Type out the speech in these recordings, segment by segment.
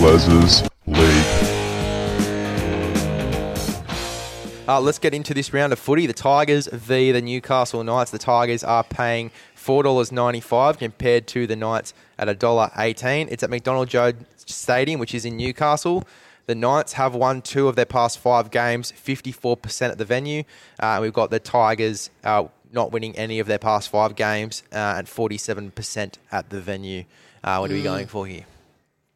Les's League. Uh, let's get into this round of footy. The Tigers v the Newcastle Knights. The Tigers are paying four dollars ninety five compared to the Knights at a dollar eighteen. It's at McDonald Jones Stadium, which is in Newcastle. The Knights have won two of their past five games, fifty four percent at the venue. Uh, we've got the Tigers uh, not winning any of their past five games uh, at forty seven percent at the venue. Uh, what are we going for here?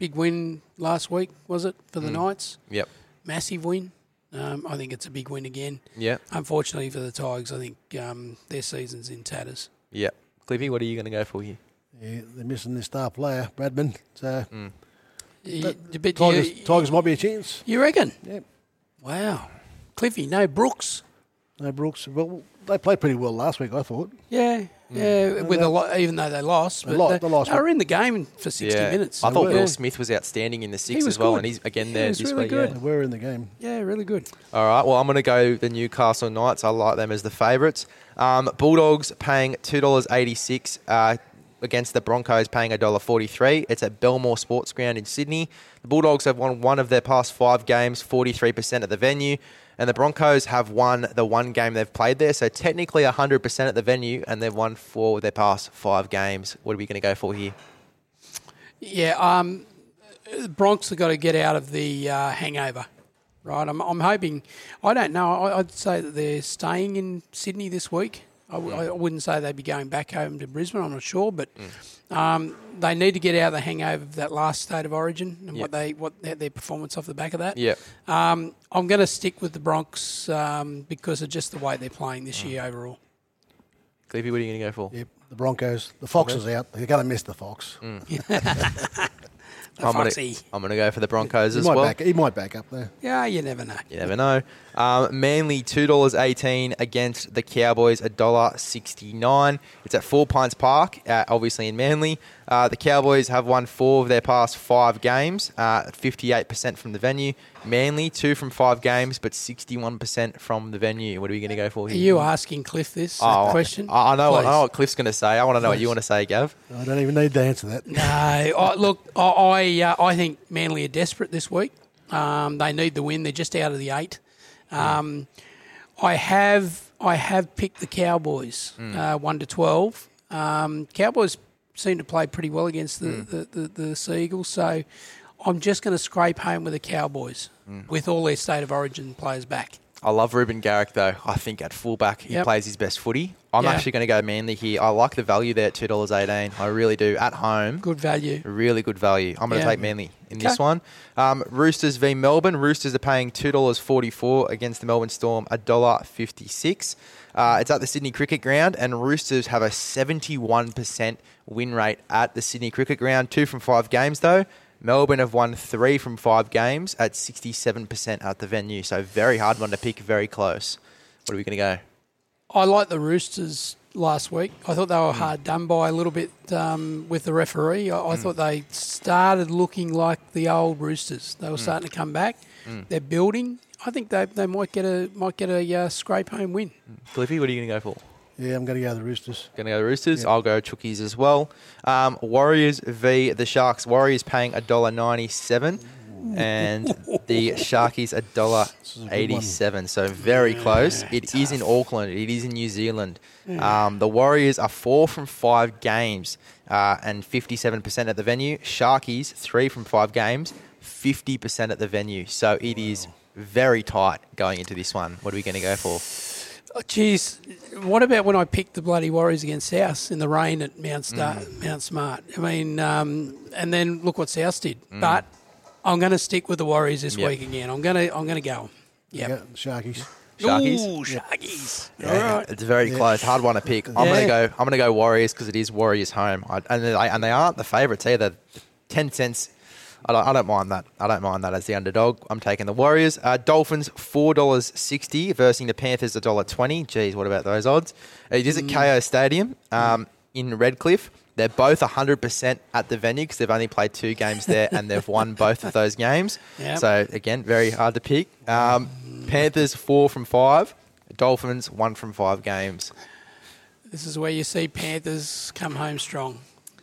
Big win last week, was it, for the Mm. Knights? Yep. Massive win. Um, I think it's a big win again. Yeah. Unfortunately for the Tigers, I think um, their season's in tatters. Yeah. Cliffy, what are you going to go for here? Yeah, they're missing their star player, Bradman. So You, but Tigers, you, Tigers might be a chance. you reckon? Yep. Wow. Cliffy, no Brooks. No Brooks. Well, they played pretty well last week, I thought. Yeah, yeah. With a lot, even though they lost, They but lo- they, they lost, they were in the game for sixty minutes. I thought yeah. Will Smith was outstanding in the six as well, good. and he's again Yeah, there he was this really week. good. yeah. They were in the game. Yeah, really good. All right. Well, I'm going to go the Newcastle Knights. I like them as the favourites. Um, Bulldogs paying two dollars eighty six uh, against the Broncos, paying a dollar forty three. It's at Belmore Sports Ground in Sydney. The Bulldogs have won one of their past five games, forty three percent at the venue, and the Broncos have won the one game they've played there. So technically hundred percent at the venue, and they've won four of their past five games. What are we going to go for here? Yeah, um, the Bronx have got to get out of the uh, hangover, right? I'm, I'm hoping. I don't know. I, I'd say that they're staying in Sydney this week. I, w- I wouldn't say they'd be going back home to Brisbane. I'm not sure, but um, they need to get out of the hangover of that last state of origin and what they what their, their performance off the back of that. Yep. Um, I'm going to stick with the Bronx um, because of just the way they're playing this year overall. Cliffy, what are you going to go for? Yep. The Broncos. The Fox is out. They're going to miss the Fox. The I'm gonna, I'm going to go for the Broncos He as might, well. back, he might back up there. Yeah, you never know. You never know. Um, Manly two dollars eighteen against the Cowboys a dollar sixty nine. It's at Four Pines Park, uh, obviously in Manly. Uh, the Cowboys have won four of their past five games, fifty eight percent from the venue. Manly two from five games, but sixty one percent from the venue. What are we going to go for Here? Are here? you asking Cliff this Oh, question? I I know. I know what Cliff's going to say. I want to know what you want to say, Gav. I don't even need to answer that. No, I, look, I I, uh, I think Manly are desperate this week. Um, they need the win. They're just out of the eight. Um, I have I have picked the Cowboys uh, one to twelve. Um, Cowboys seem to play pretty well against the the, the, the Seagulls, so I'm just going to scrape home with the Cowboys with all their state of origin players back. I love Reuben Garrick though. I think at fullback he Yep. plays his best footy. I'm Yeah. actually going to go Manly here. I like the value there at two dollars eighteen. I really do. At home, Good value. really good value. I'm going to Yeah. take Manly in Okay. this one. Um, Roosters v Melbourne. Roosters are paying two dollars forty four against the Melbourne Storm, a dollar fifty six. Uh, it's at the Sydney Cricket Ground, and Roosters have a seventy one percent win rate at the Sydney Cricket Ground. Two from five games though. Melbourne have won three from five games at sixty seven percent at the venue. So very hard one to pick. Very close. What are we going to go? I like the Roosters last week. I thought they were hmm. hard done by a little bit um, with the referee. I, I hmm. thought they started looking like the old Roosters. They were hmm. starting to come back. They're building. I think they, they might get a might get a uh, scrape home win. Cliffy, what are you going to go for? Yeah, I'm going to go the Roosters. Going to go the Roosters. I'll go Chookies as well. Um, Warriors v the Sharks. Warriors paying a dollar ninety-seven, and the Sharkies a dollar eighty-seven. So very close. It is in Auckland. It is in New Zealand. Um, the Warriors are four from five games uh, and fifty-seven percent at the venue. Sharkies three from five games, fifty percent at the venue. So it is very tight going into this one. What are we going to go for? Oh, Jeez, what about when I picked the bloody Warriors against South in the rain at Mount Star, Mount Smart? I mean, um, and then look what South did. But I'm going to stick with the Warriors this Yep. week again. I'm going to I'm going to go. Yeah. Yeah. Sharkies. Sharkies? Ooh, Sharkies. All right. It's very close. Hard one to pick. I'm Yeah. gonna go. I'm gonna go Warriors because it is Warriors home, I, and they, and they aren't the favourites either. Ten cents. I don't, I don't mind that. I don't mind that as the underdog. I'm taking the Warriors. Uh, Dolphins four dollars sixty versus the Panthers a dollar twenty. Geez, what about those odds? It is at Kayo Stadium um, in Redcliffe. They're both 100% at the venue because they've only played two games there and they've won both of those games. Yep. So, again, very hard to pick. Um, Panthers, four from five. Dolphins, one from five games. This is where you see Panthers come home strong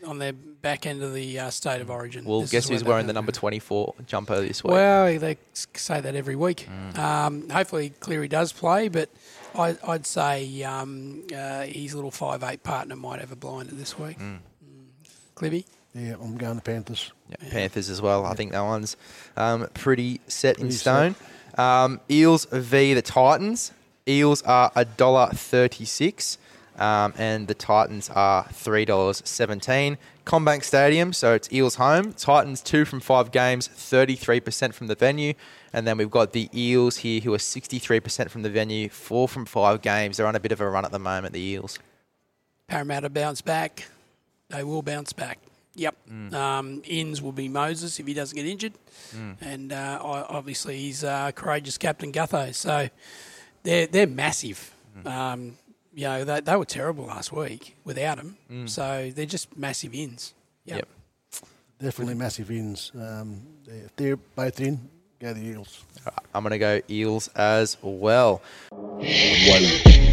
on their back end of the uh, state of origin. Well, This guess who's wearing the number 24 jumper this week? Well, they say that every week. Mm. Um, hopefully, Cleary does play, but I, I'd say um, uh, his little five eight partner might have a blinder this week. Mm. Cliffy? Yeah, I'm going to Panthers. Yeah, Panthers as well. I think that one's um, pretty set in Pretty stone. Um, Eels v the Titans. Eels are a dollar thirty-six, um, and the Titans are three dollars seventeen. CommBank Stadium, so it's Eels home. Titans two from five games, thirty-three percent from the venue, and then we've got the Eels here who are sixty-three percent from the venue, four from five games. They're on a bit of a run at the moment. The Eels. Parramatta bounce back. They will bounce back. Yep. Mm. Um, Inns will be Moses if he doesn't get injured. Mm. And uh, obviously he's uh, courageous captain Gutho. So they're, they're massive. Mm. Um, you know, they, they were terrible last week without him. Mm. So they're just massive ins. Yep. Yep. Definitely massive ins. Um, if they're both in, go the Eagles. I'm going to go Eels as well. One.